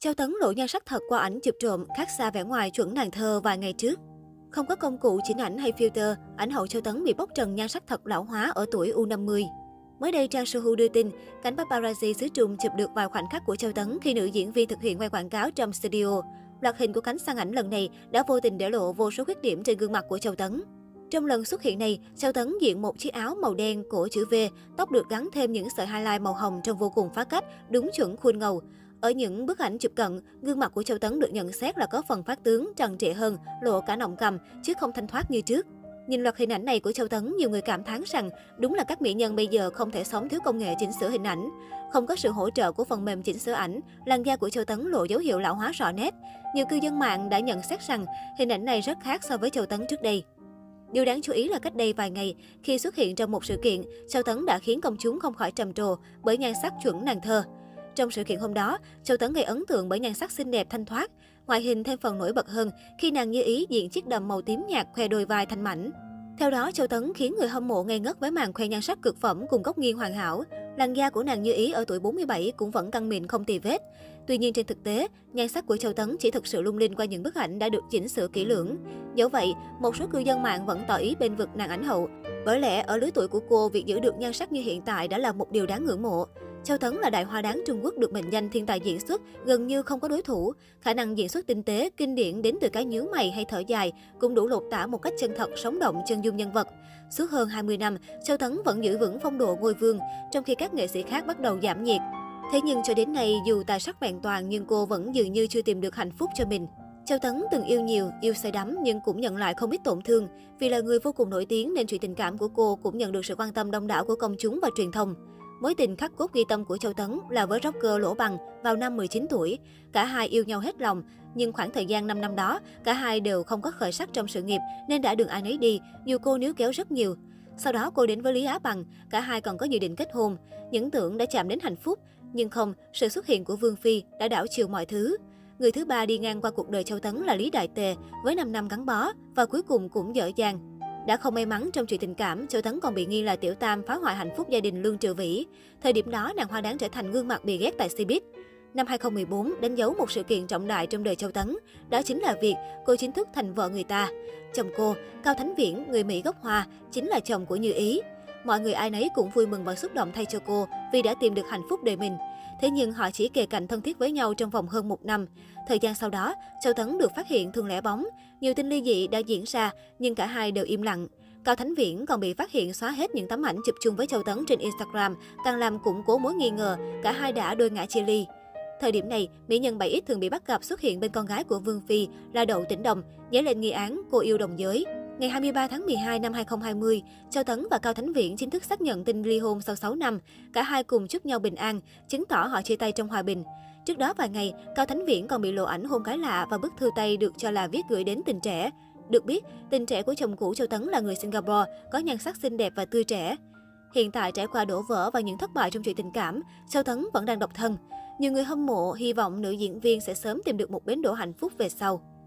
Châu Tấn lộ nhan sắc thật qua ảnh chụp trộm, khác xa vẻ ngoài chuẩn nàng thơ vài ngày trước. Không có công cụ chỉnh ảnh hay filter, ảnh hậu Châu Tấn bị bóc trần nhan sắc thật lão hóa ở tuổi U50. Mới đây, Trang Sohu đưa tin, cánh paparazzi xứ trùng chụp được vài khoảnh khắc của Châu Tấn khi nữ diễn viên thực hiện quay quảng cáo trong studio. Loạt hình của cánh sang ảnh lần này đã vô tình để lộ vô số khuyết điểm trên gương mặt của Châu Tấn. Trong lần xuất hiện này, Châu Tấn diện một chiếc áo màu đen, cổ chữ V, tóc được gắn thêm những sợi highlight màu hồng trông vô cùng phá cách, đúng chuẩn khuôn ngầu. Ở những bức ảnh chụp cận, gương mặt của Châu Tấn được nhận xét là có phần phát tướng, trần trịa hơn, lộ cả nọng cầm, chứ không thanh thoát như trước. Nhìn loạt hình ảnh này của Châu Tấn, nhiều người cảm thán rằng đúng là các mỹ nhân bây giờ không thể sống thiếu công nghệ chỉnh sửa hình ảnh. Không có sự hỗ trợ của phần mềm chỉnh sửa ảnh, làn da của Châu Tấn lộ dấu hiệu lão hóa rõ nét. Nhiều cư dân mạng đã nhận xét rằng hình ảnh này rất khác so với Châu Tấn trước đây. Điều đáng chú ý là cách đây vài ngày, khi xuất hiện trong một sự kiện, Châu Tấn đã khiến công chúng không khỏi trầm trồ bởi nhan sắc chuẩn nàng thơ. Trong sự kiện hôm đó, Châu Tấn gây ấn tượng bởi nhan sắc xinh đẹp thanh thoát, ngoại hình thêm phần nổi bật hơn khi nàng như ý diện chiếc đầm màu tím nhạt khoe đôi vai thanh mảnh. Theo đó, Châu Tấn khiến người hâm mộ ngây ngất với màn khoe nhan sắc cực phẩm cùng góc nghiêng hoàn hảo. Làn da của nàng như ý ở tuổi 47 cũng vẫn căng mịn không tì vết. Tuy nhiên trên thực tế, nhan sắc của Châu Tấn chỉ thực sự lung linh qua những bức ảnh đã được chỉnh sửa kỹ lưỡng. Dẫu vậy, một số cư dân mạng vẫn tỏ ý bên vực nàng ảnh hậu. Bởi lẽ ở lứa tuổi của cô, việc giữ được nhan sắc như hiện tại đã là một điều đáng ngưỡng mộ. Châu Tấn là đại hoa đáng Trung Quốc được mệnh danh thiên tài diễn xuất, gần như không có đối thủ. Khả năng diễn xuất tinh tế, kinh điển đến từ cái nhíu mày hay thở dài cũng đủ lột tả một cách chân thật, sống động chân dung nhân vật. Suốt hơn 20 năm, Châu Tấn vẫn giữ vững phong độ ngôi vương, trong khi các nghệ sĩ khác bắt đầu giảm nhiệt. Thế nhưng cho đến nay, dù tài sắc vẹn toàn nhưng cô vẫn dường như chưa tìm được hạnh phúc cho mình. Châu Tấn từng yêu nhiều, yêu say đắm nhưng cũng nhận lại không ít tổn thương. Vì là người vô cùng nổi tiếng nên chuyện tình cảm của cô cũng nhận được sự quan tâm đông đảo của công chúng và truyền thông. Mối tình khắc cốt ghi tâm của Châu Tấn là với rocker Lỗ Bằng vào năm 19 tuổi. Cả hai yêu nhau hết lòng, nhưng khoảng thời gian 5 năm đó, cả hai đều không có khởi sắc trong sự nghiệp nên đã đường ai nấy đi, dù cô níu kéo rất nhiều. Sau đó cô đến với Lý Á Bằng, cả hai còn có dự định kết hôn, những tưởng đã chạm đến hạnh phúc, nhưng không, sự xuất hiện của Vương Phi đã đảo chiều mọi thứ. Người thứ ba đi ngang qua cuộc đời Châu Tấn là Lý Đại Tề, với 5 năm gắn bó và cuối cùng cũng dở dàng. Đã không may mắn trong chuyện tình cảm, Châu Tấn còn bị nghi là tiểu tam phá hoại hạnh phúc gia đình Lương Triệu Vĩ. Thời điểm đó, nàng hoa đáng trở thành gương mặt bị ghét tại Cbiz. Năm 2014 đánh dấu một sự kiện trọng đại trong đời Châu Tấn, đó chính là việc cô chính thức thành vợ người ta. Chồng cô, Cao Thánh Viễn, người Mỹ gốc Hoa, chính là chồng của Như Ý. Mọi người ai nấy cũng vui mừng và xúc động thay cho cô vì đã tìm được hạnh phúc đời mình. Thế nhưng họ chỉ kề cạnh thân thiết với nhau trong vòng hơn một năm. Thời gian sau đó, Châu Tấn được phát hiện thường lẻ bóng. Nhiều tin ly dị đã diễn ra, nhưng cả hai đều im lặng. Cao Thánh Viễn còn bị phát hiện xóa hết những tấm ảnh chụp chung với Châu Tấn trên Instagram, càng làm củng cố mối nghi ngờ cả hai đã đôi ngã chia ly. Thời điểm này, mỹ nhân 7X thường bị bắt gặp xuất hiện bên con gái của Vương Phi là Đậu Tĩnh Đồng, dấy lên nghi án cô yêu đồng giới. Ngày 23 tháng 12 năm 2020, Châu Tấn và Cao Thánh Viễn chính thức xác nhận tin ly hôn sau 6 năm. Cả hai cùng chúc nhau bình an, chứng tỏ họ chia tay trong hòa bình. Trước đó vài ngày, Cao Thánh Viễn còn bị lộ ảnh hôn cái lạ và bức thư tay được cho là viết gửi đến tình trẻ. Được biết, tình trẻ của chồng cũ Châu Tấn là người Singapore, có nhan sắc xinh đẹp và tươi trẻ. Hiện tại trải qua đổ vỡ và những thất bại trong chuyện tình cảm, Châu Tấn vẫn đang độc thân. Nhiều người hâm mộ hy vọng nữ diễn viên sẽ sớm tìm được một bến đỗ hạnh phúc về sau.